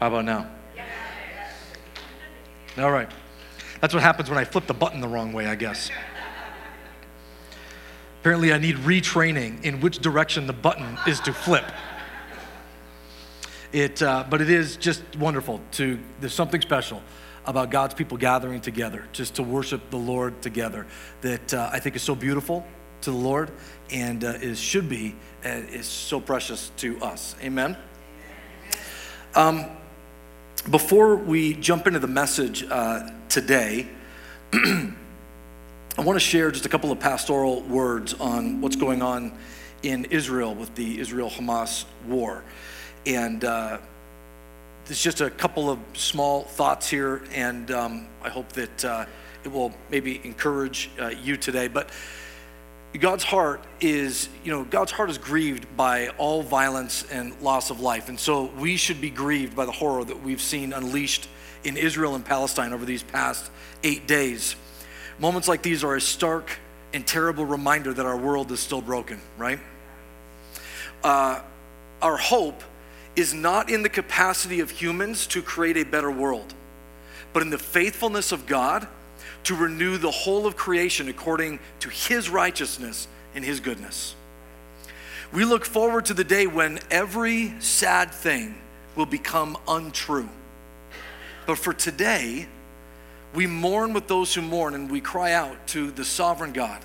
How about now? All right. That's what happens when I flip the button the wrong way, I guess. Apparently, I need retraining in which direction the button is to flip. It, uh, but it is just wonderful to, there's something special about God's people gathering together, just to worship the Lord together, that uh, I think is so beautiful to the Lord and uh, is, should be, uh, is so precious to us. Amen? Um, before we jump into the message uh, today, I want to share just a couple of pastoral words on what's going on in Israel with the Israel Hamas war. And uh, there's just a couple of small thoughts here, and um, I hope that uh, it will maybe encourage uh, you today. But God's heart is, you know, God's heart is grieved by all violence and loss of life. And so we should be grieved by the horror that we've seen unleashed in Israel and Palestine over these past eight days. Moments like these are a stark and terrible reminder that our world is still broken, right? Uh, our hope is not in the capacity of humans to create a better world, but in the faithfulness of God to renew the whole of creation according to his righteousness and his goodness. We look forward to the day when every sad thing will become untrue. But for today, we mourn with those who mourn and we cry out to the sovereign God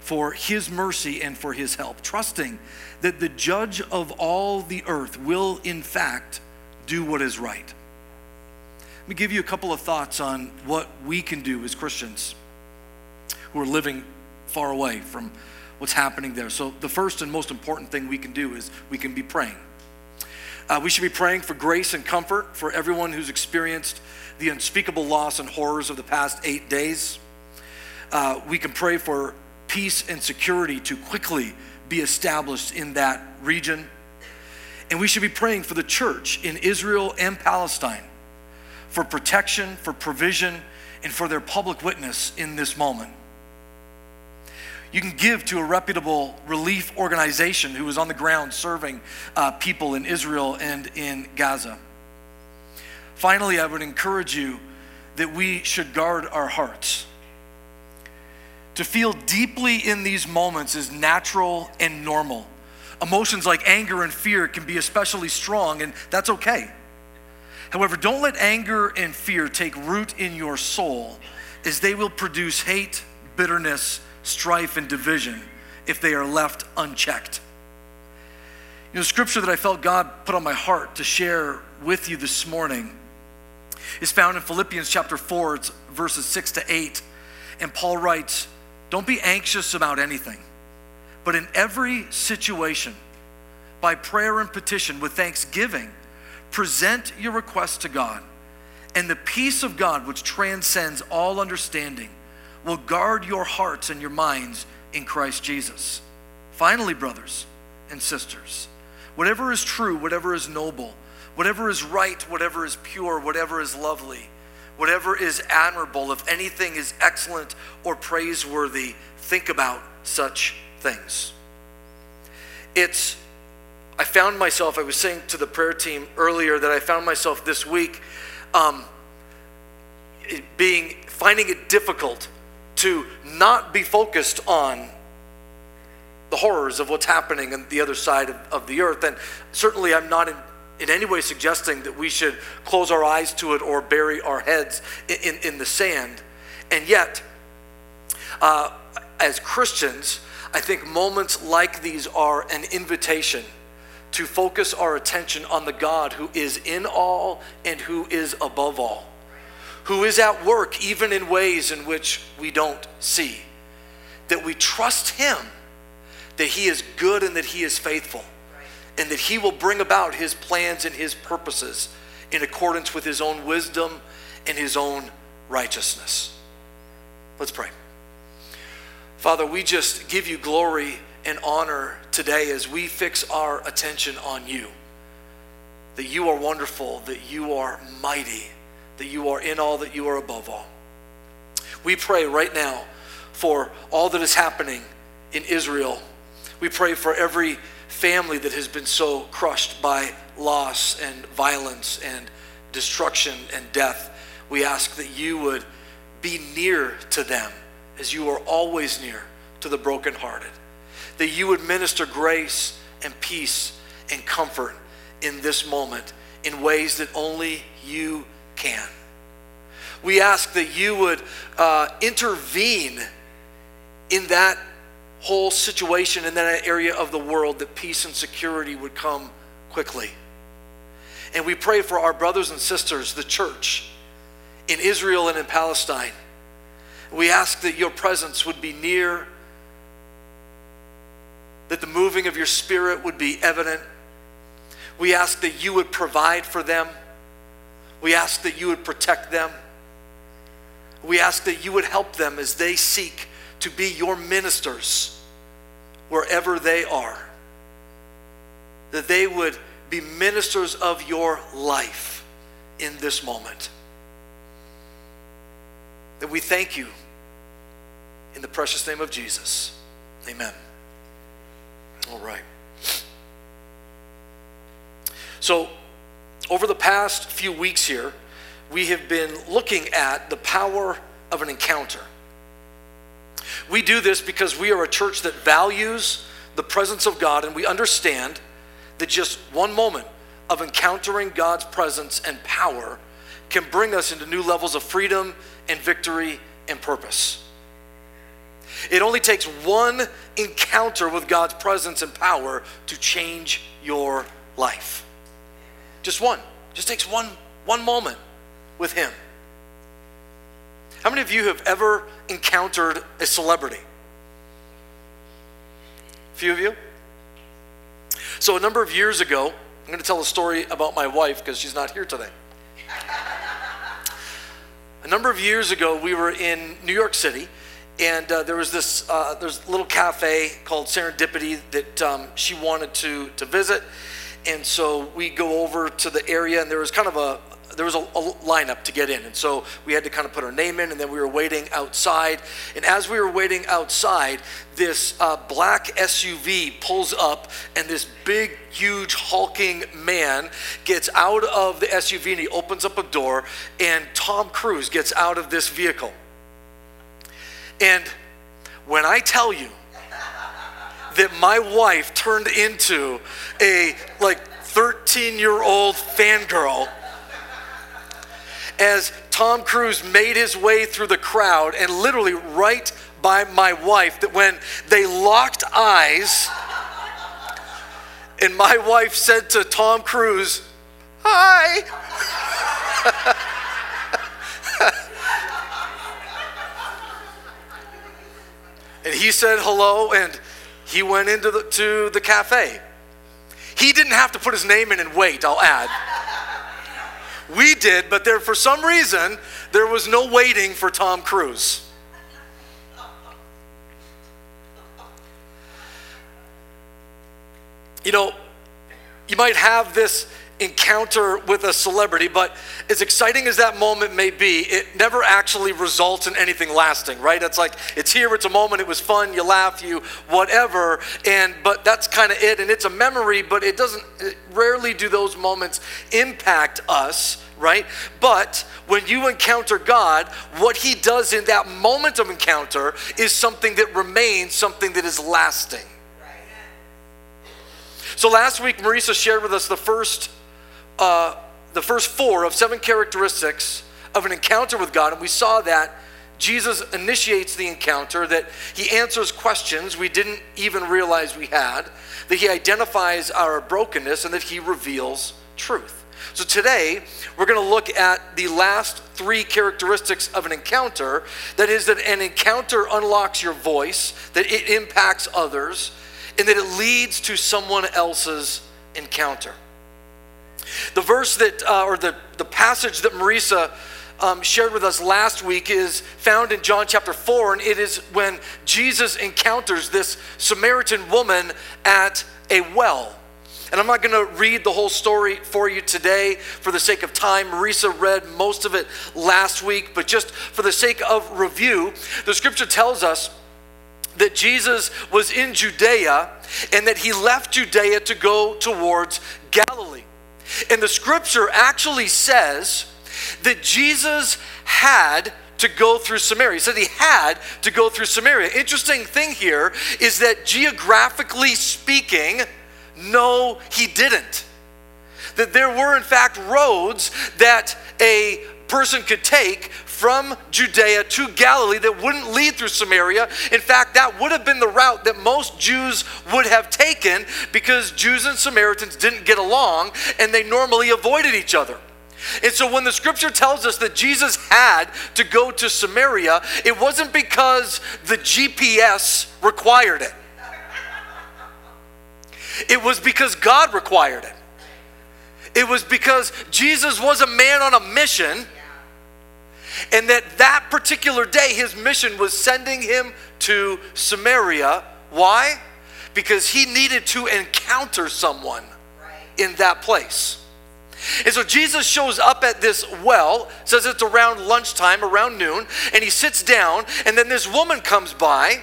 for his mercy and for his help, trusting that the judge of all the earth will, in fact, do what is right. Let me give you a couple of thoughts on what we can do as Christians who are living far away from what's happening there. So, the first and most important thing we can do is we can be praying. Uh, we should be praying for grace and comfort for everyone who's experienced the unspeakable loss and horrors of the past eight days. Uh, we can pray for peace and security to quickly be established in that region. And we should be praying for the church in Israel and Palestine for protection, for provision, and for their public witness in this moment. You can give to a reputable relief organization who is on the ground serving uh, people in Israel and in Gaza. Finally, I would encourage you that we should guard our hearts. To feel deeply in these moments is natural and normal. Emotions like anger and fear can be especially strong, and that's okay. However, don't let anger and fear take root in your soul, as they will produce hate, bitterness, strife, and division if they are left unchecked. You know, scripture that I felt God put on my heart to share with you this morning is found in Philippians chapter 4, it's verses 6 to 8. And Paul writes, Don't be anxious about anything, but in every situation, by prayer and petition, with thanksgiving, present your request to God, and the peace of God, which transcends all understanding, will guard your hearts and your minds in Christ Jesus. Finally, brothers and sisters, whatever is true, whatever is noble, whatever is right, whatever is pure, whatever is lovely, whatever is admirable, if anything is excellent or praiseworthy, think about such things. It's I found myself, I was saying to the prayer team earlier that I found myself this week um, being, finding it difficult to not be focused on the horrors of what's happening on the other side of, of the earth. And certainly, I'm not in, in any way suggesting that we should close our eyes to it or bury our heads in, in, in the sand. And yet, uh, as Christians, I think moments like these are an invitation to focus our attention on the God who is in all and who is above all, who is at work even in ways in which we don't see. That we trust Him, that He is good and that He is faithful, and that He will bring about His plans and His purposes in accordance with His own wisdom and His own righteousness. Let's pray. Father, we just give you glory and honor today as we fix our attention on you. That you are wonderful, that you are mighty, that you are in all, that you are above all. We pray right now for all that is happening in Israel. We pray for every family that has been so crushed by loss and violence and destruction and death, we ask that you would be near to them as you are always near to the brokenhearted. That you would minister grace and peace and comfort in this moment in ways that only you can. We ask that you would uh, intervene in that whole situation, in that area of the world, that peace and security would come quickly. And we pray for our brothers and sisters, the church in Israel and in Palestine. We ask that your presence would be near, that the moving of your spirit would be evident. We ask that you would provide for them. We ask that you would protect them. We ask that you would help them as they seek to be your ministers wherever they are. That they would be ministers of your life in this moment. That we thank you in the precious name of Jesus. Amen. All right. So, over the past few weeks here, we have been looking at the power of an encounter. We do this because we are a church that values the presence of God and we understand that just one moment of encountering God's presence and power can bring us into new levels of freedom and victory and purpose. It only takes one encounter with God's presence and power to change your life. Just one. Just takes one one moment with him. How many of you have ever encountered a celebrity? A few of you? So, a number of years ago, I'm going to tell a story about my wife because she's not here today. a number of years ago, we were in New York City, and uh, there was this uh, there's a little cafe called Serendipity that um, she wanted to to visit, and so we go over to the area, and there was kind of a, there was a, a, lineup to get in. And so we had to kind of put our name in, and then we were waiting outside. And as we were waiting outside, this uh, black SUV pulls up, and this big, huge, hulking man gets out of the SUV and he opens up a door, and Tom Cruise gets out of this vehicle. And when I tell you, that my wife turned into a like 13 year old fangirl as Tom Cruise made his way through the crowd and literally right by my wife that when they locked eyes and my wife said to Tom Cruise, Hi. and he said hello and he went into the, to the cafe. He didn't have to put his name in and wait, I'll add. We did, but there, for some reason, there was no waiting for Tom Cruise. You know, you might have this encounter with a celebrity, but as exciting as that moment may be, it never actually results in anything lasting, right? It's like it's here, it's a moment, it was fun, you laugh, you whatever, and but that's kind of it, and it's a memory, but it doesn't. It, rarely do those moments impact us, right? But when you encounter God, what He does in that moment of encounter is something that remains, something that is lasting. So last week, Marisa shared with us the first uh, the first four of seven characteristics of an encounter with God, and we saw that Jesus initiates the encounter, that he answers questions we didn't even realize we had, that he identifies our brokenness, and that he reveals truth. So today, we're going to look at the last three characteristics of an encounter. That is, that an encounter unlocks your voice, that it impacts others, and that it leads to someone else's encounter. The verse that, uh, or the, the passage that Marisa um, shared with us last week is found in John chapter 4, and it is when Jesus encounters this Samaritan woman at a well. And I'm not going to read the whole story for you today for the sake of time. Marisa read most of it last week, but just for the sake of review, the scripture tells us that Jesus was in Judea and that he left Judea to go towards Galilee. And the scripture actually says that Jesus had to go through Samaria. He said he had to go through Samaria. Interesting thing here is that geographically speaking, no, he didn't. That there were, in fact, roads that a person could take from Judea to Galilee that wouldn't lead through Samaria. In fact, that would have been the route that most Jews would have taken because Jews and Samaritans didn't get along and they normally avoided each other. And so when the scripture tells us that Jesus had to go to Samaria, it wasn't because the GPS required it. It was because God required it. It was because Jesus was a man on a mission, and that that particular day his mission was sending him to Samaria. Why? Because he needed to encounter someone in that place. And so Jesus shows up at this well, says it's around lunchtime, around noon, and he sits down, and then this woman comes by.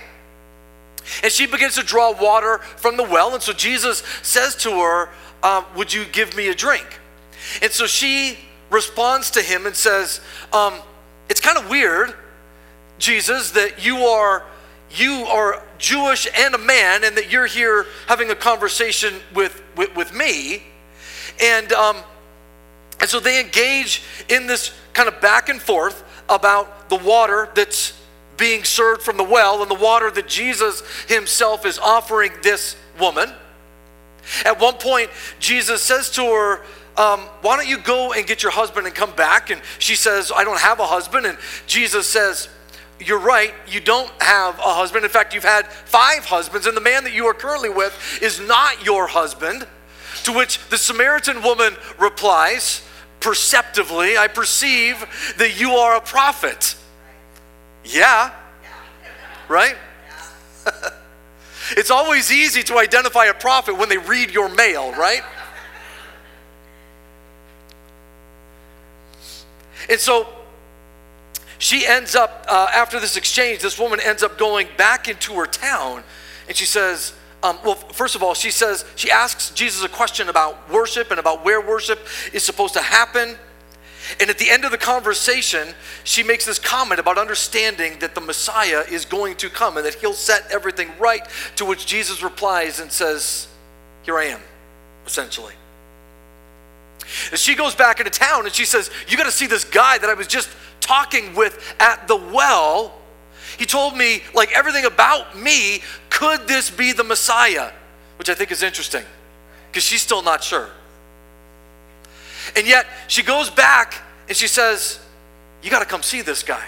And she begins to draw water from the well. And so Jesus says to her, um, Would you give me a drink? And so she responds to him and says, um, It's kind of weird, Jesus, that you are you are Jewish and a man, and that you're here having a conversation with, with, with me. And um, and so they engage in this kind of back and forth about the water that's being served from the well and the water that Jesus himself is offering this woman. At one point, Jesus says to her, um, Why don't you go and get your husband and come back? And she says, I don't have a husband. And Jesus says, You're right, you don't have a husband. In fact, you've had five husbands, and the man that you are currently with is not your husband. To which the Samaritan woman replies, perceptively, I perceive that you are a prophet. Yeah. Right? it's always easy to identify a prophet when they read your mail, right? And so she ends up, uh, after this exchange, this woman ends up going back into her town and she says, um, well, first of all, she says, she asks Jesus a question about worship and about where worship is supposed to happen. And at the end of the conversation, she makes this comment about understanding that the Messiah is going to come and that he'll set everything right. To which Jesus replies and says, Here I am, essentially. And she goes back into town and she says, You got to see this guy that I was just talking with at the well. He told me like everything about me. Could this be the Messiah? Which I think is interesting because she's still not sure. And yet she goes back and she says, You got to come see this guy.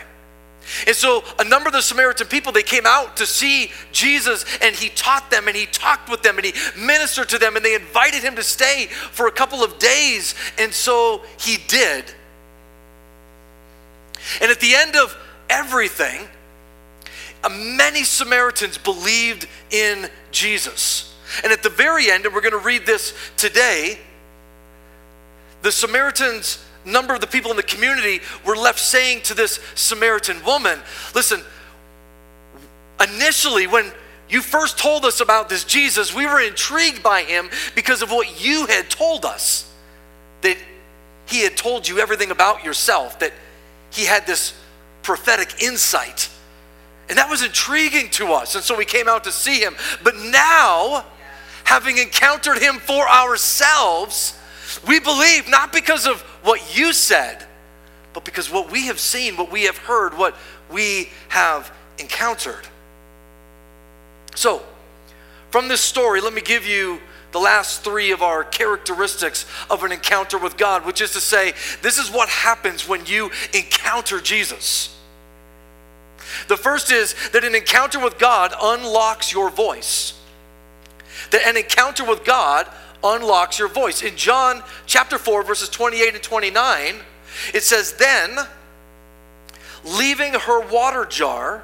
And so a number of the Samaritan people, they came out to see Jesus and he taught them and he talked with them and he ministered to them and they invited him to stay for a couple of days. And so he did. And at the end of everything, uh, many Samaritans believed in Jesus. And at the very end, and we're going to read this today, the Samaritans, number of the people in the community, were left saying to this Samaritan woman, Listen, initially, when you first told us about this Jesus, we were intrigued by him because of what you had told us. That he had told you everything about yourself, that he had this prophetic insight and that was intriguing to us. And so we came out to see him. But now, having encountered him for ourselves, we believe not because of what you said, but because what we have seen, what we have heard, what we have encountered. So, from this story, let me give you the last three of our characteristics of an encounter with God, which is to say, this is what happens when you encounter Jesus. The first is that an encounter with God unlocks your voice. That an encounter with God unlocks your voice. In John chapter 4, verses 28 and 29, it says, Then, leaving her water jar,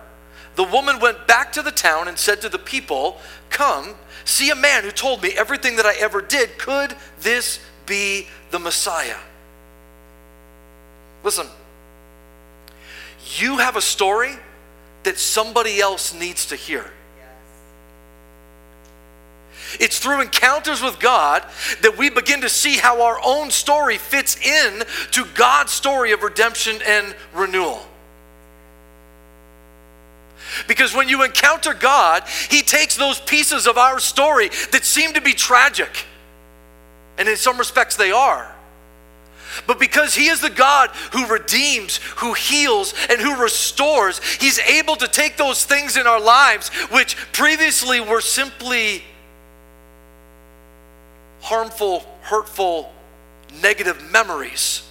the woman went back to the town and said to the people, Come, see a man who told me everything that I ever did. Could this be the Messiah? Listen, you have a story that somebody else needs to hear. It's through encounters with God that we begin to see how our own story fits in to God's story of redemption and renewal. Because when you encounter God, He takes those pieces of our story that seem to be tragic, and in some respects they are. But because He is the God who redeems, who heals, and who restores, He's able to take those things in our lives which previously were simply harmful, hurtful, negative memories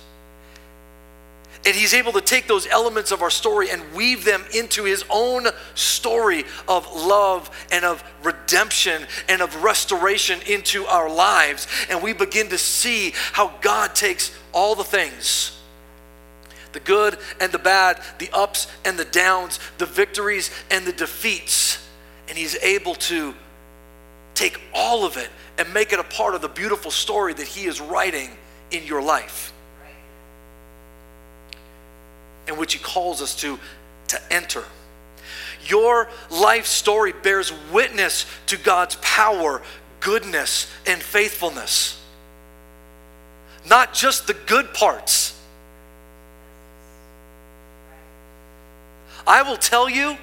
and he's able to take those elements of our story and weave them into his own story of love and of redemption and of restoration into our lives. And we begin to see how God takes all the things the good and the bad, the ups and the downs, the victories and the defeats. And he's able to take all of it and make it a part of the beautiful story that he is writing in your life in which He calls us to, to enter. Your life story bears witness to God's power, goodness, and faithfulness. Not just the good parts. I will tell you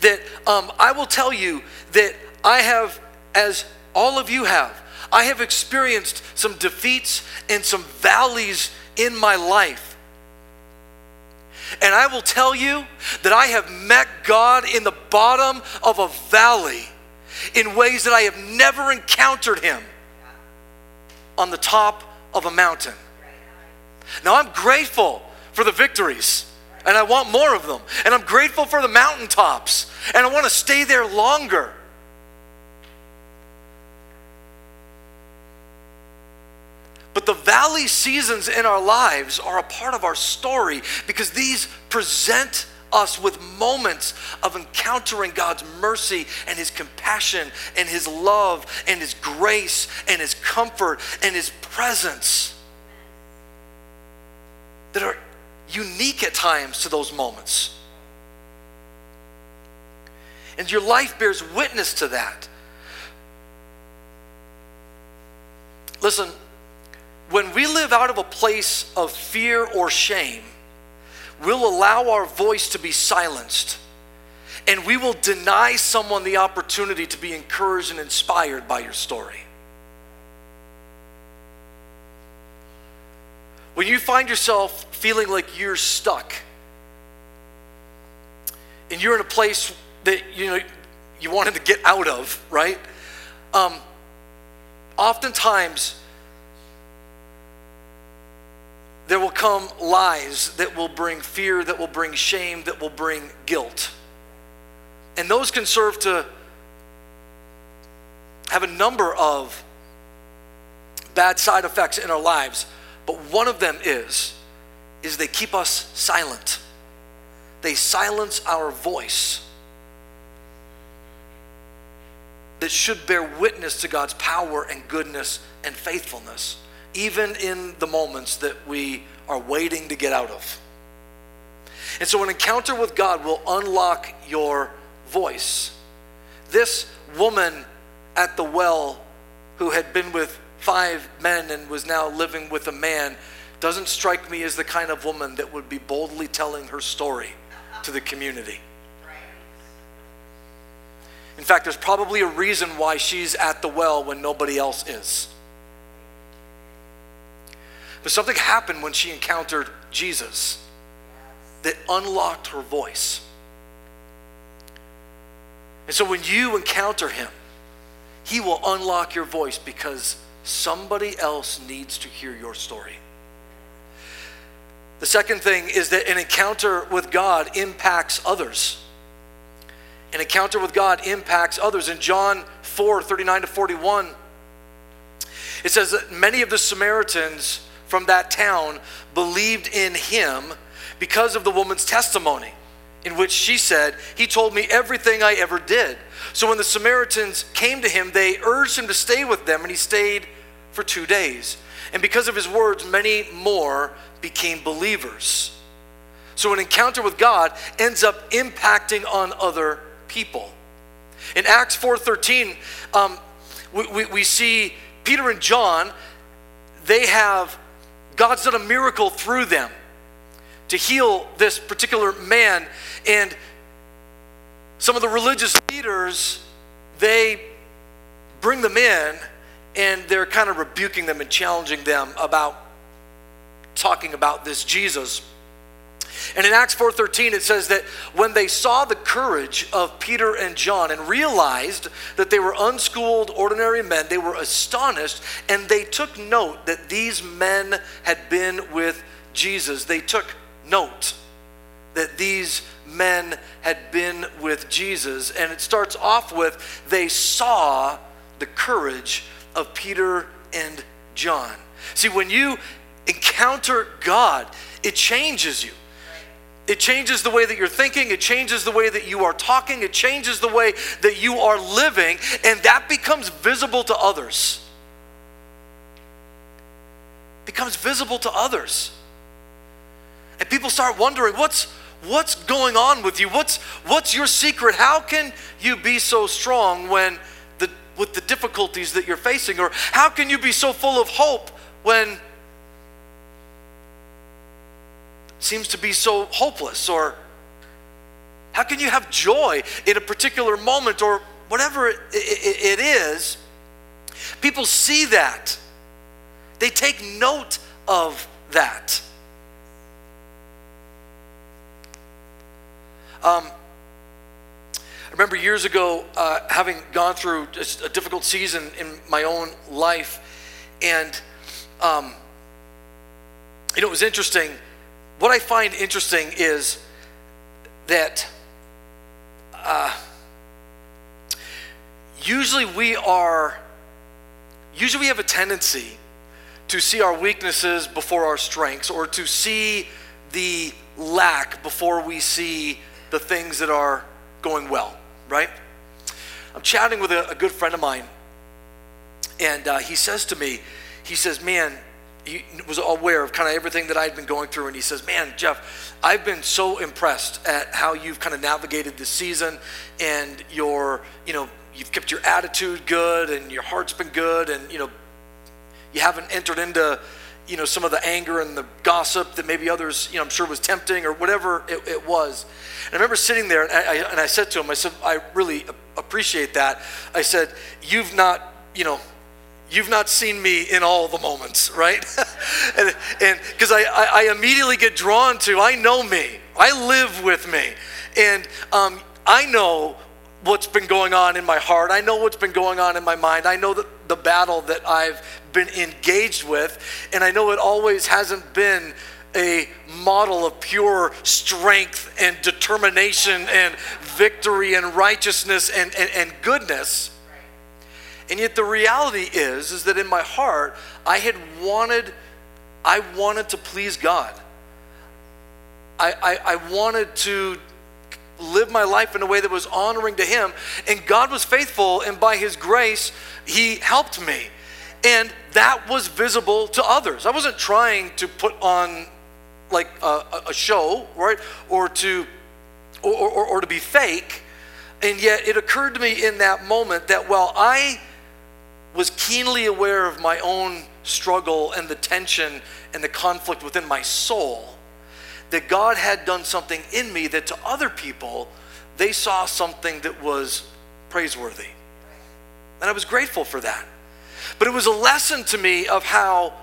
that um, I will tell you that I have, as all of you have, I have experienced some defeats and some valleys in my life. And I will tell you that I have met God in the bottom of a valley in ways that I have never encountered Him on the top of a mountain. Now, I'm grateful for the victories, and I want more of them. And I'm grateful for the mountaintops, and I want to stay there longer. But the valley seasons in our lives are a part of our story because these present us with moments of encountering God's mercy and His compassion and His love and His grace and His comfort and His presence that are unique at times to those moments. And your life bears witness to that. Listen, when we live out of a place of fear or shame, we'll allow our voice to be silenced and we will deny someone the opportunity to be encouraged and inspired by your story. When you find yourself feeling like you're stuck and you're in a place that you know you wanted to get out of, right? Um, oftentimes there will come lies that will bring fear, that will bring shame, that will bring guilt. And those can serve to have a number of bad side effects in our lives, but one of them is is they keep us silent. They silence our voice. That should bear witness to God's power and goodness and faithfulness even in the moments that we are waiting to get out of. And so, an encounter with God will unlock your voice. This woman at the well, who had been with five men and was now living with a man, doesn't strike me as the kind of woman that would be boldly telling her story to the community. In fact, there's probably a reason why she's at the well when nobody else is. But something happened when she encountered Jesus that unlocked her voice. And so when you encounter him, he will unlock your voice because somebody else needs to hear your story. The second thing is that an encounter with God impacts others. An encounter with God impacts others. In John 4 39 to 41, it says that many of the Samaritans from that town believed in him because of the woman's testimony, in which she said, He told me everything I ever did. So when the Samaritans came to him, they urged him to stay with them, and he stayed for two days. And because of his words, many more became believers. So an encounter with God ends up impacting on other people. In Acts 4.13, um, we, we, we see Peter and John, they have, God's done a miracle through them to heal this particular man. And some of the religious leaders, they bring them in and they're kind of rebuking them and challenging them about talking about this Jesus. And in Acts 4:13 it says that when they saw the courage of Peter and John and realized that they were unschooled ordinary men, they were astonished and they took note that these men had been with Jesus. They took note that these men had been with Jesus and it starts off with they saw the courage of Peter and John. See, when you encounter God, it changes you. It changes the way that you're thinking, it changes the way that you are talking, it changes the way that you are living, and that becomes visible to others. Becomes visible to others. And people start wondering, what's what's going on with you? What's what's your secret? How can you be so strong when the with the difficulties that you're facing? Or how can you be so full of hope when seems to be so hopeless? Or how can you have joy in a particular moment or whatever it, it, it is? People see that, they take note of that. Um, I remember years ago uh, having gone through a difficult season in my own life, and um, you know, it was interesting what I find interesting is that uh, usually we are, usually we have a tendency to see our weaknesses before our strengths or to see the lack before we see the things that are going well, right? I'm chatting with a, a good friend of mine, and uh, he says to me, he says, Man, he was aware of kind of everything that I'd been going through, and he says, "Man, Jeff, I've been so impressed at how you've kind of navigated this season, and your, you know, you've kept your attitude good, and your heart's been good, and you know, you haven't entered into, you know, some of the anger and the gossip that maybe others, you know, I'm sure was tempting or whatever it, it was." And I remember sitting there, and I, and I said to him, I said, "I really appreciate that." I said, "You've not, you know." You've not seen me in all the moments, right? and because I, I, I, immediately get drawn to, I know me, I live with me, and um, I know what's been going on in my heart. I know what's been going on in my mind. I know that the battle that I've been engaged with, and I know it always hasn't been a model of pure strength and determination and victory and righteousness and, and, and goodness and yet the reality is, is that in my heart, I had wanted, I wanted to please God. I, I, I wanted to live my life in a way that was honoring to Him. And God was faithful, and by His grace, He helped me. And that was visible to others. I wasn't trying to put on like a, a show, right? Or to or, or, or to be fake. And yet it occurred to me in that moment that while I was keenly aware of my own struggle and the tension and the conflict within my soul, that God had done something in me that to other people, they saw something that was praiseworthy. And I was grateful for that. But it was a lesson to me of how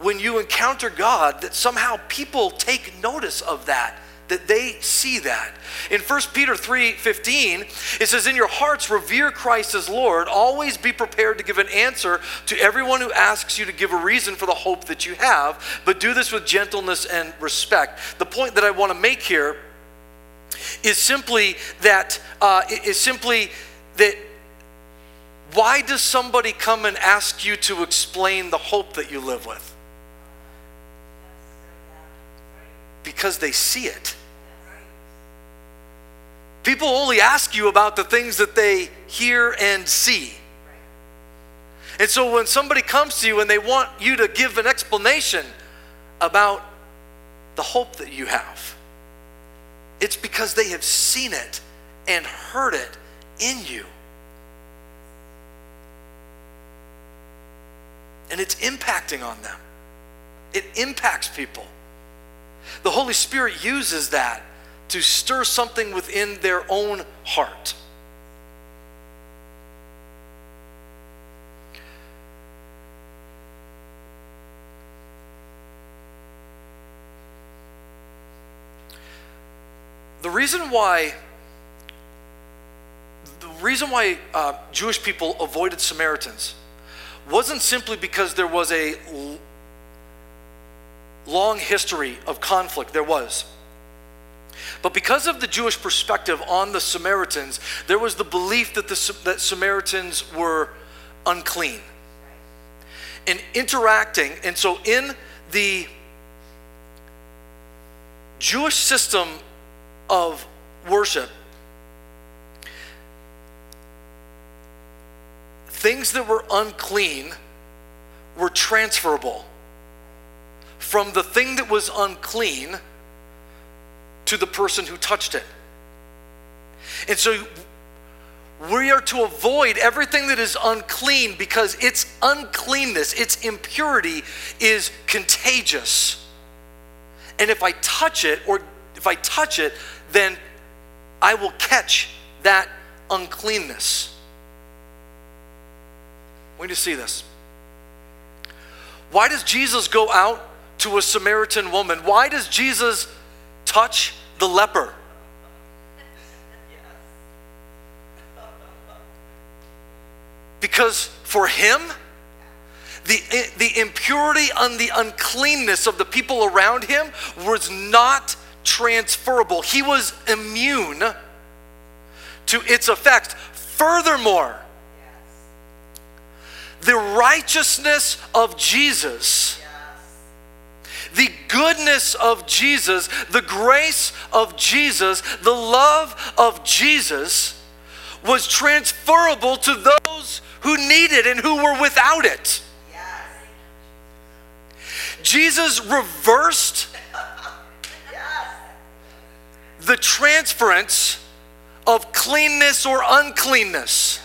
when you encounter God, that somehow people take notice of that that they see that. In 1 Peter 3 15, it says, In your hearts, revere Christ as Lord. Always be prepared to give an answer to everyone who asks you to give a reason for the hope that you have, but do this with gentleness and respect. The point that I want to make here is simply that, uh, is simply that why does somebody come and ask you to explain the hope that you live with? Because they see it. People only ask you about the things that they hear and see. And so when somebody comes to you and they want you to give an explanation about the hope that you have, it's because they have seen it and heard it in you. And it's impacting on them, it impacts people. The Holy Spirit uses that to stir something within their own heart. The reason why the reason why uh, Jewish people avoided Samaritans wasn't simply because there was a long history of conflict. There was. But because of the Jewish perspective on the Samaritans, there was the belief that the that Samaritans were unclean. And interacting, and so in the Jewish system of worship, things that were unclean were transferable from the thing that was unclean to the person who touched it. And so we are to avoid everything that is unclean because its uncleanness, its impurity is contagious. And if I touch it, or if I touch it, then I will catch that uncleanness. We need to see this. Why does Jesus go out to a Samaritan woman? Why does Jesus touch the leper? Because for him, the, the impurity and the uncleanness of the people around him was not transferable. He was immune to its effects. Furthermore, the righteousness of Jesus, the goodness of Jesus, the grace of Jesus, the love of Jesus was transferable to those who needed and who were without it. Jesus reversed the transference of cleanness or uncleanness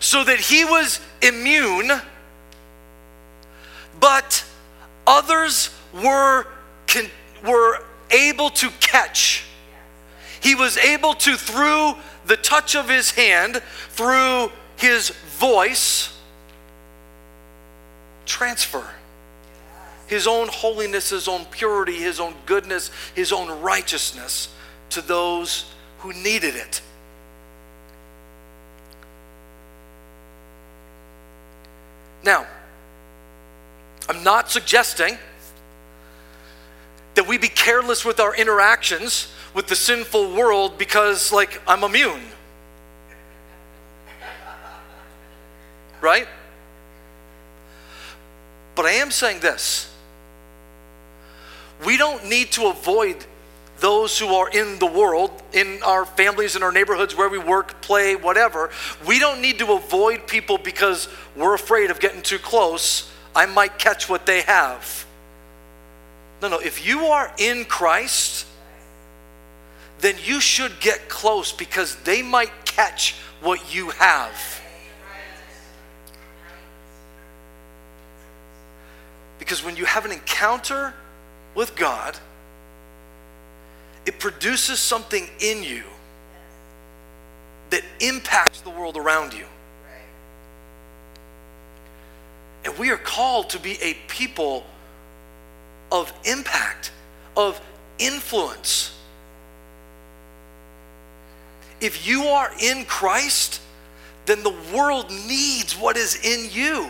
so that he was immune, but others were, were able to catch. He was able to, through the touch of his hand, through his voice, transfer his own holiness, his own purity, his own goodness, his own righteousness to those who needed it. Now, I'm not suggesting that we be careless with our interactions with the sinful world because, like, I'm immune. Right? But I am saying this we don't need to avoid those who are in the world, in our families, in our neighborhoods, where we work, play, whatever. We don't need to avoid people because we're afraid of getting too close. I might catch what they have. No, no, if you are in Christ, then you should get close because they might catch what you have. Because when you have an encounter with God, it produces something in you that impacts the world around you. And we are called to be a people of impact, of influence. If you are in Christ, then the world needs what is in you.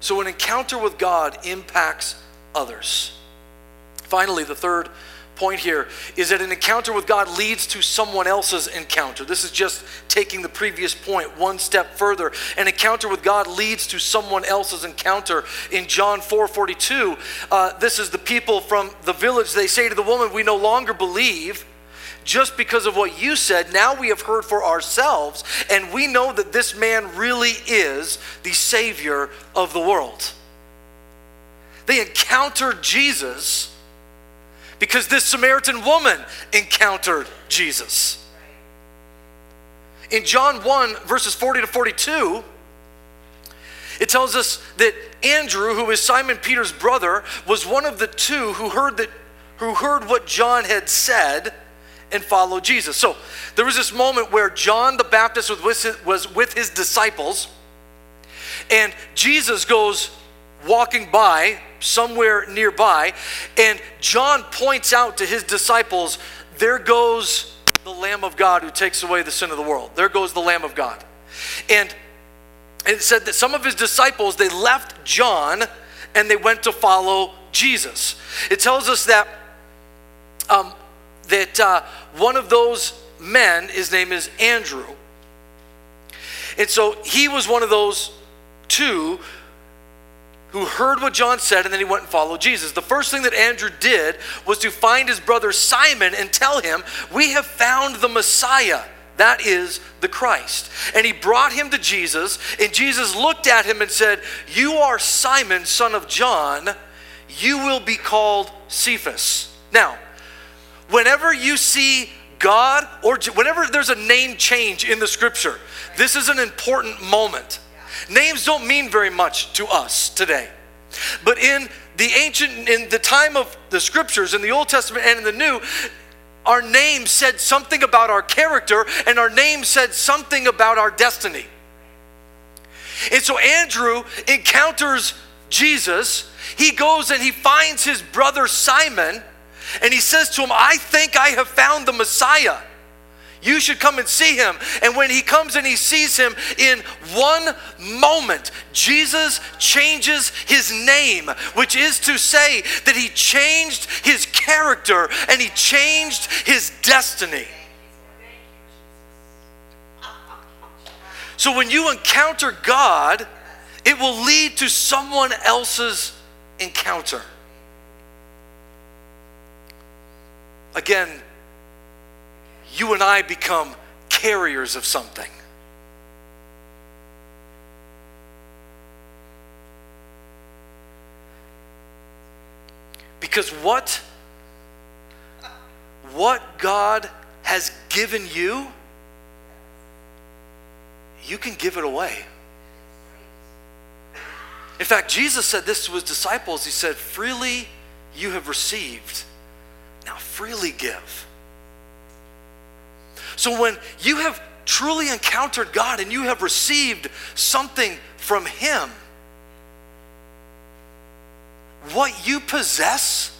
So, an encounter with God impacts others. Finally, the third point here is that an encounter with God leads to someone else's encounter. This is just taking the previous point one step further. An encounter with God leads to someone else's encounter. In John 4 42, uh, this is the people from the village. They say to the woman, We no longer believe just because of what you said. Now we have heard for ourselves, and we know that this man really is the Savior of the world. They encountered Jesus because this Samaritan woman encountered Jesus. In John 1, verses 40 to 42, it tells us that Andrew, who is Simon Peter's brother, was one of the two who heard that who heard what John had said and followed Jesus. So there was this moment where John the Baptist was with his, was with his disciples, and Jesus goes walking by somewhere nearby, and John points out to his disciples, There goes the Lamb of God who takes away the sin of the world. There goes the Lamb of God. And it said that some of his disciples, they left John and they went to follow Jesus. It tells us that, um, that uh, one of those men, his name is Andrew. And so he was one of those two who heard what John said and then he went and followed Jesus. The first thing that Andrew did was to find his brother Simon and tell him, We have found the Messiah. That is the Christ. And he brought him to Jesus, and Jesus looked at him and said, You are Simon, son of John. You will be called Cephas. Now, whenever you see God, or whenever there's a name change in the scripture, this is an important moment. Names don't mean very much to us today. But in the ancient, in the time of the scriptures, in the Old Testament and in the New, our name said something about our character and our name said something about our destiny. And so Andrew encounters Jesus. He goes and he finds his brother Simon and he says to him, I think I have found the Messiah. You should come and see him. And when he comes and he sees him in one moment, Jesus changes his name, which is to say that he changed his character and he changed his destiny. So when you encounter God, it will lead to someone else's encounter. Again, you and I become carriers of something. Because what what God has given you, you can give it away. In fact, Jesus said this to his disciples. He said, Freely you have received, now freely give. So when you have truly encountered God and you have received something from Him, what you possess,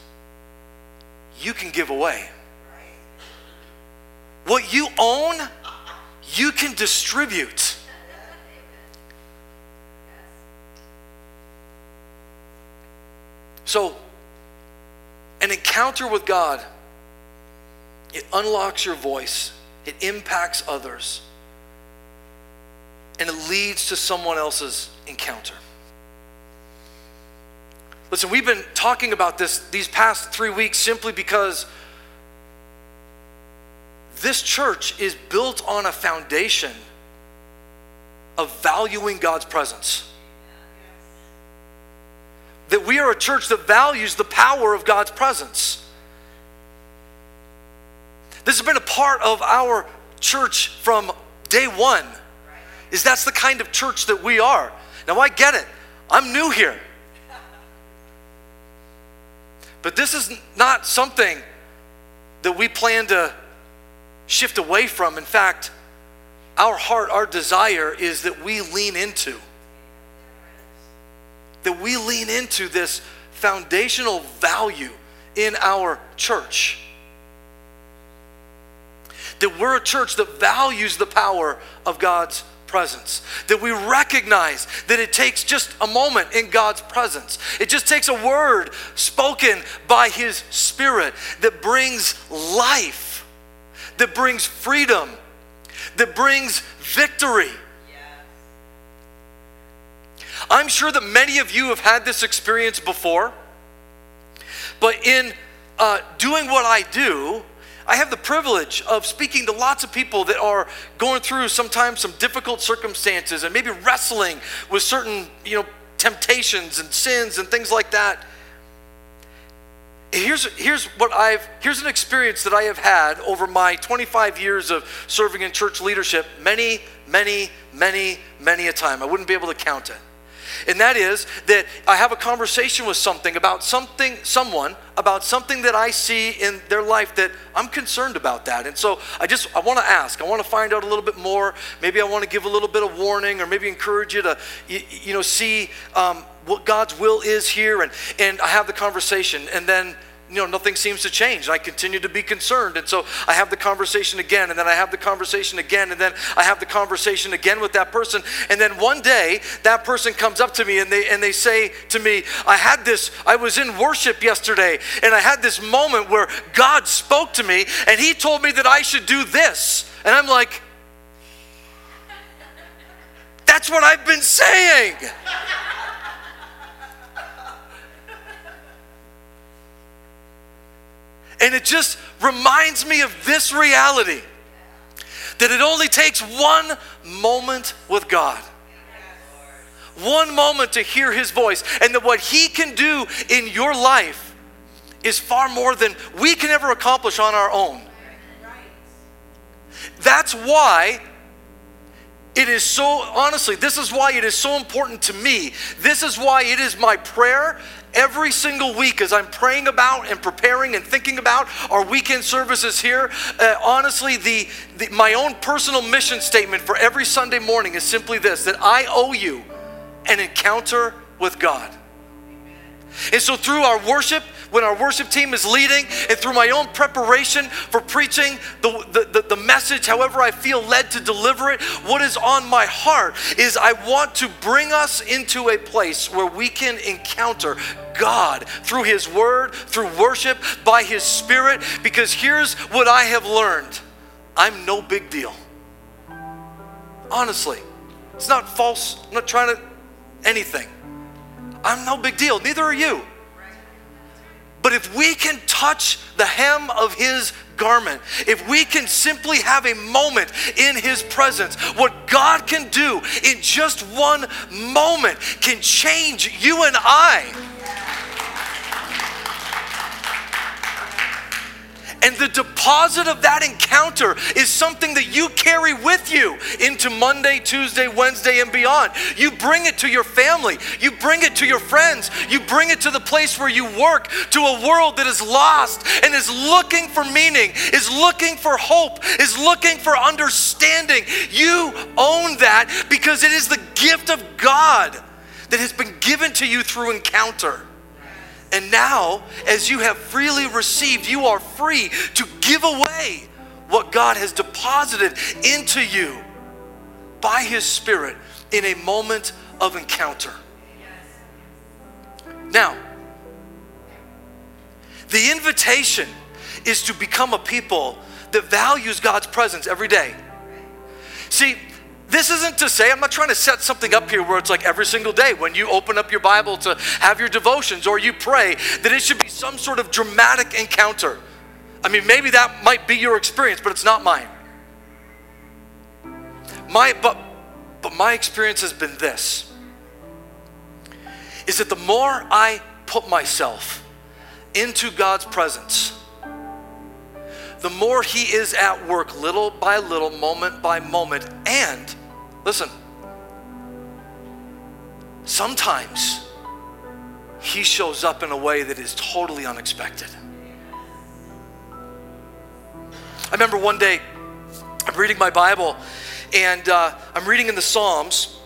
you can give away. What you own, you can distribute. So, an encounter with God, it unlocks your voice it impacts others, and it leads to someone else's encounter. Listen, we've been talking about this these past three weeks simply because this church is built on a foundation of valuing God's presence. That we are a church that values the power of God's presence. This has been a part of our church from day one. Is that's the kind of church that we are. Now I get it. I'm new here. But this is not something that we plan to shift away from. In fact, our heart, our desire is that we lean into. That we lean into this foundational value in our church that we're a church that values the power of God's presence. That we recognize that it takes just a moment in God's presence. It just takes a word spoken by His Spirit that brings life, that brings freedom, that brings victory. I'm sure that many of you have had this experience before, but in uh, doing what I do, I have the privilege of speaking to lots of people that are going through sometimes some difficult circumstances and maybe wrestling with certain, you know, temptations and sins and things like that. here's here's what I've here's an experience that I have had over my 25 years of serving in church leadership many many many many a time I wouldn't be able to count it and that is that I have a conversation with something about something someone about something that I see in their life that I'm concerned about that. And so I just I want to ask. I want to find out a little bit more. Maybe I want to give a little bit of warning or maybe encourage you to you, you know see um, what God's will is here and and I have the conversation. And then you know, nothing seems to change. I continue to be concerned. And so I have the conversation again, and then I have the conversation again, and then I have the conversation again with that person. And then one day, that person comes up to me and they, and they say to me, I had this, I was in worship yesterday, and I had this moment where God spoke to me, and He told me that I should do this. And I'm like, that's what I've been saying. And it just reminds me of this reality that it only takes one moment with God. One moment to hear his voice, and that what he can do in your life is far more than we can ever accomplish on our own. That's why it is so, honestly, this is why it is so important to me. This is why it is my prayer every single week as I'm praying about and preparing and thinking about our weekend services here. Uh, honestly, the, the, my own personal mission statement for every Sunday morning is simply this that I owe you an encounter with God. And so, through our worship, when our worship team is leading, and through my own preparation for preaching the, the, the, the, message, however I feel led to deliver it, what is on my heart is I want to bring us into a place where we can encounter God through His Word, through worship, by His Spirit, because here's what I have learned I'm no big deal. Honestly, it's not false, I'm not trying to anything. I'm no big deal. Neither are you. But if we can touch the hem of his garment, if we can simply have a moment in his presence, what God can do in just one moment can change you and I. And the deposit of that encounter is something that you carry with you into Monday, Tuesday, Wednesday, and beyond. You bring it to your family, you bring it to your friends, you bring it to the place where you work, to a world that is lost and is looking for meaning, is looking for hope, is looking for understanding. You own that because it is the gift of God that has been given to you through encounter. And now, as you have freely received, you are free to give away what God has deposited into you by His Spirit in a moment of encounter. Now, the invitation is to become a people that values God's presence every day. See, this isn't to say, I'm not trying to set something up here where it's like every single day when you open up your Bible to have your devotions or you pray, that it should be some sort of dramatic encounter. I mean, maybe that might be your experience, but it's not mine. My, but, but my experience has been this is that the more I put myself into God's presence, the more He is at work little by little, moment by moment, and Listen, sometimes he shows up in a way that is totally unexpected. I remember one day I'm reading my Bible and uh, I'm reading in the Psalms.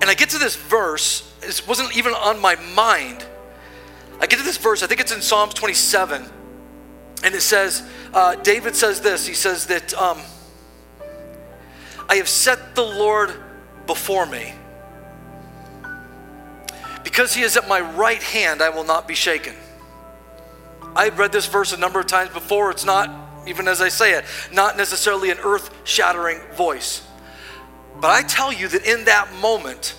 And I get to this verse, it wasn't even on my mind. I get to this verse, I think it's in Psalms 27, and it says, uh, David says this, he says that. Um, I have set the Lord before me. Because he is at my right hand, I will not be shaken. I've read this verse a number of times before. It's not, even as I say it, not necessarily an earth shattering voice. But I tell you that in that moment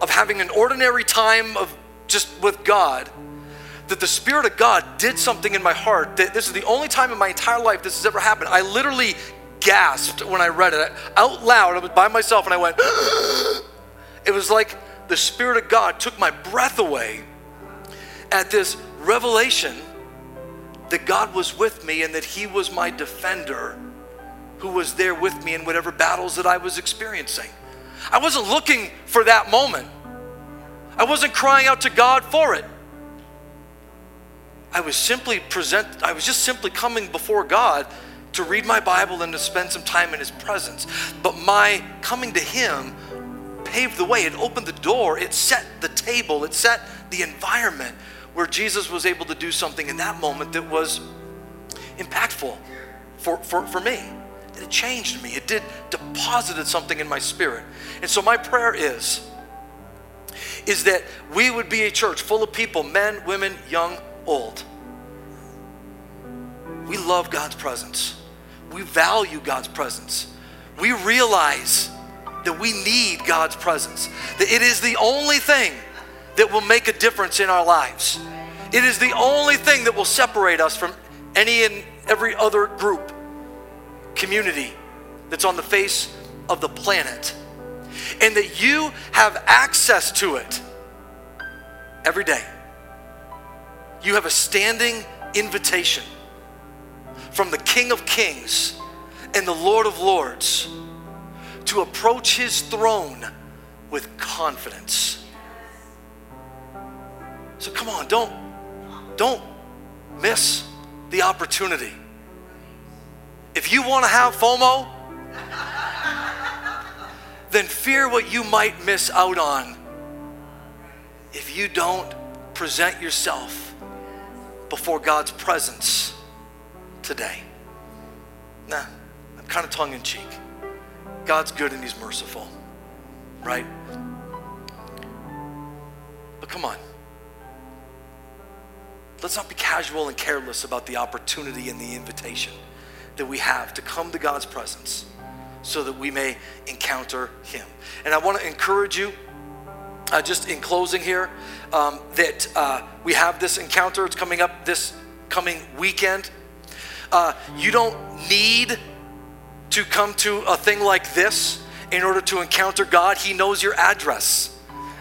of having an ordinary time of just with God, that the Spirit of God did something in my heart. That this is the only time in my entire life this has ever happened. I literally gasped when I read it out loud. I was by myself and I went, it was like the Spirit of God took my breath away at this revelation that God was with me and that He was my defender who was there with me in whatever battles that I was experiencing. I wasn't looking for that moment. I wasn't crying out to God for it. I was simply present I was just simply coming before God to read my Bible and to spend some time in his presence. But my coming to him paved the way. It opened the door. It set the table. It set the environment where Jesus was able to do something in that moment that was impactful for, for, for me. It changed me. It did deposited something in my spirit. And so my prayer is is that we would be a church full of people, men, women, young, old. We love God's presence. We value God's presence. We realize that we need God's presence. That it is the only thing that will make a difference in our lives. It is the only thing that will separate us from any and every other group community that's on the face of the planet. And that you have access to it every day. You have a standing invitation from the King of Kings and the Lord of Lords to approach his throne with confidence. So come on, don't don't miss the opportunity. If you want to have FOMO, then fear what you might miss out on if you don't present yourself before God's presence today. Nah, I'm kind of tongue in cheek. God's good and He's merciful, right? But come on. Let's not be casual and careless about the opportunity and the invitation that we have to come to God's presence so that we may encounter Him. And I want to encourage you, uh, just in closing here, um, that uh, we have this encounter. It's coming up this coming weekend. Uh, you don't need to come to a thing like this in order to encounter God. He knows your address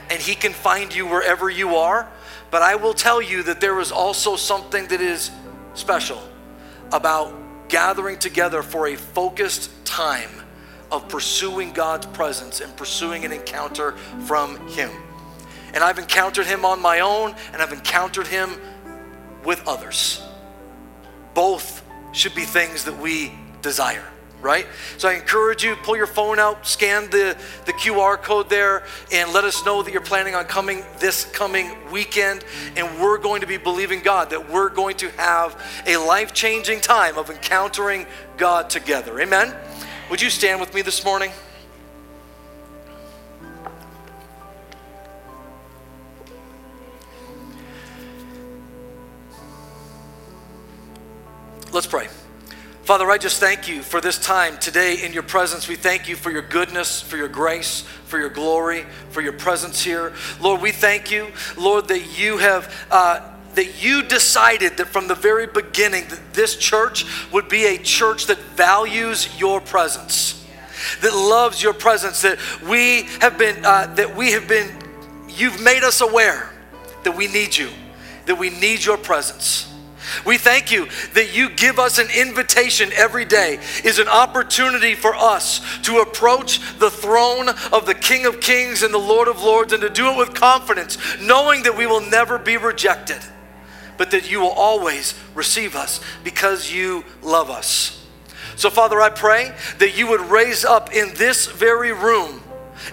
and He can find you wherever you are. But I will tell you that there is also something that is special about gathering together for a focused time of pursuing God's presence and pursuing an encounter from Him. And I've encountered Him on my own, and I've encountered Him with others. Both should be things that we desire right? So I encourage you, pull your phone out, scan the, the QR code there, and let us know that you're planning on coming this coming weekend. And we're going to be believing God that we're going to have a life changing time of encountering God together. Amen? Would you stand with me this morning? Let's pray. Father, I just thank you for this time today in your presence. We thank you for your goodness, for your grace, for your glory, for your presence here. Lord, we thank you, Lord, that you have. Uh, that you decided that from the very beginning that this church would be a church that values your presence that loves your presence that we have been uh, that we have been you've made us aware that we need you that we need your presence we thank you that you give us an invitation every day, is an opportunity for us to approach the throne of the King of Kings and the Lord of Lords and to do it with confidence, knowing that we will never be rejected, but that you will always receive us because you love us. So, Father, I pray that you would raise up in this very room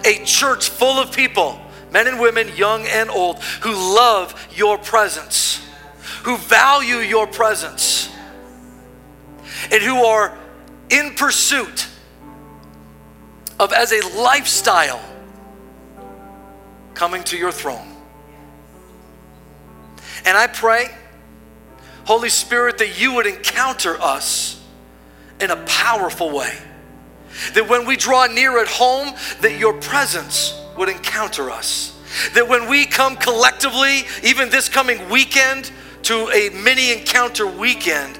a church full of people, men and women, young and old, who love your presence who value your presence and who are in pursuit of, as a lifestyle, coming to your throne. And I pray, Holy Spirit, that you would encounter us in a powerful way. That when we draw near at home, that your presence would encounter us. That when we come collectively, even this coming weekend, to a mini encounter weekend,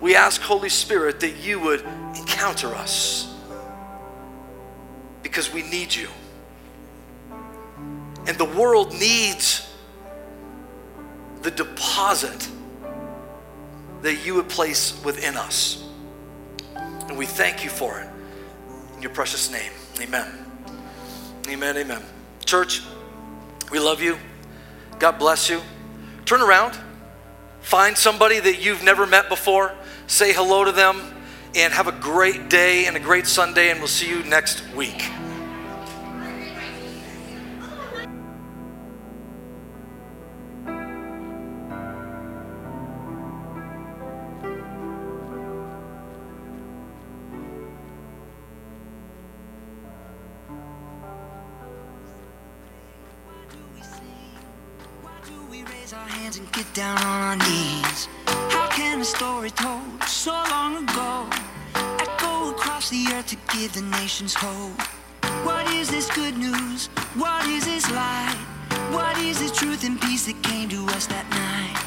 we ask, Holy Spirit, that you would encounter us because we need you. And the world needs the deposit that you would place within us. And we thank you for it. In your precious name, amen. Amen, amen. Church, we love you. God bless you. Turn around, find somebody that you've never met before, say hello to them, and have a great day and a great Sunday, and we'll see you next week. down on our knees. How can a story told so long ago echo across the earth to give the nations hope? What is this good news? What is this light? What is this truth and peace that came to us that night?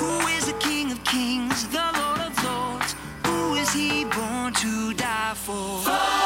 Who is the King of Kings, the Lord of Lords? Who is he born to die for? Oh!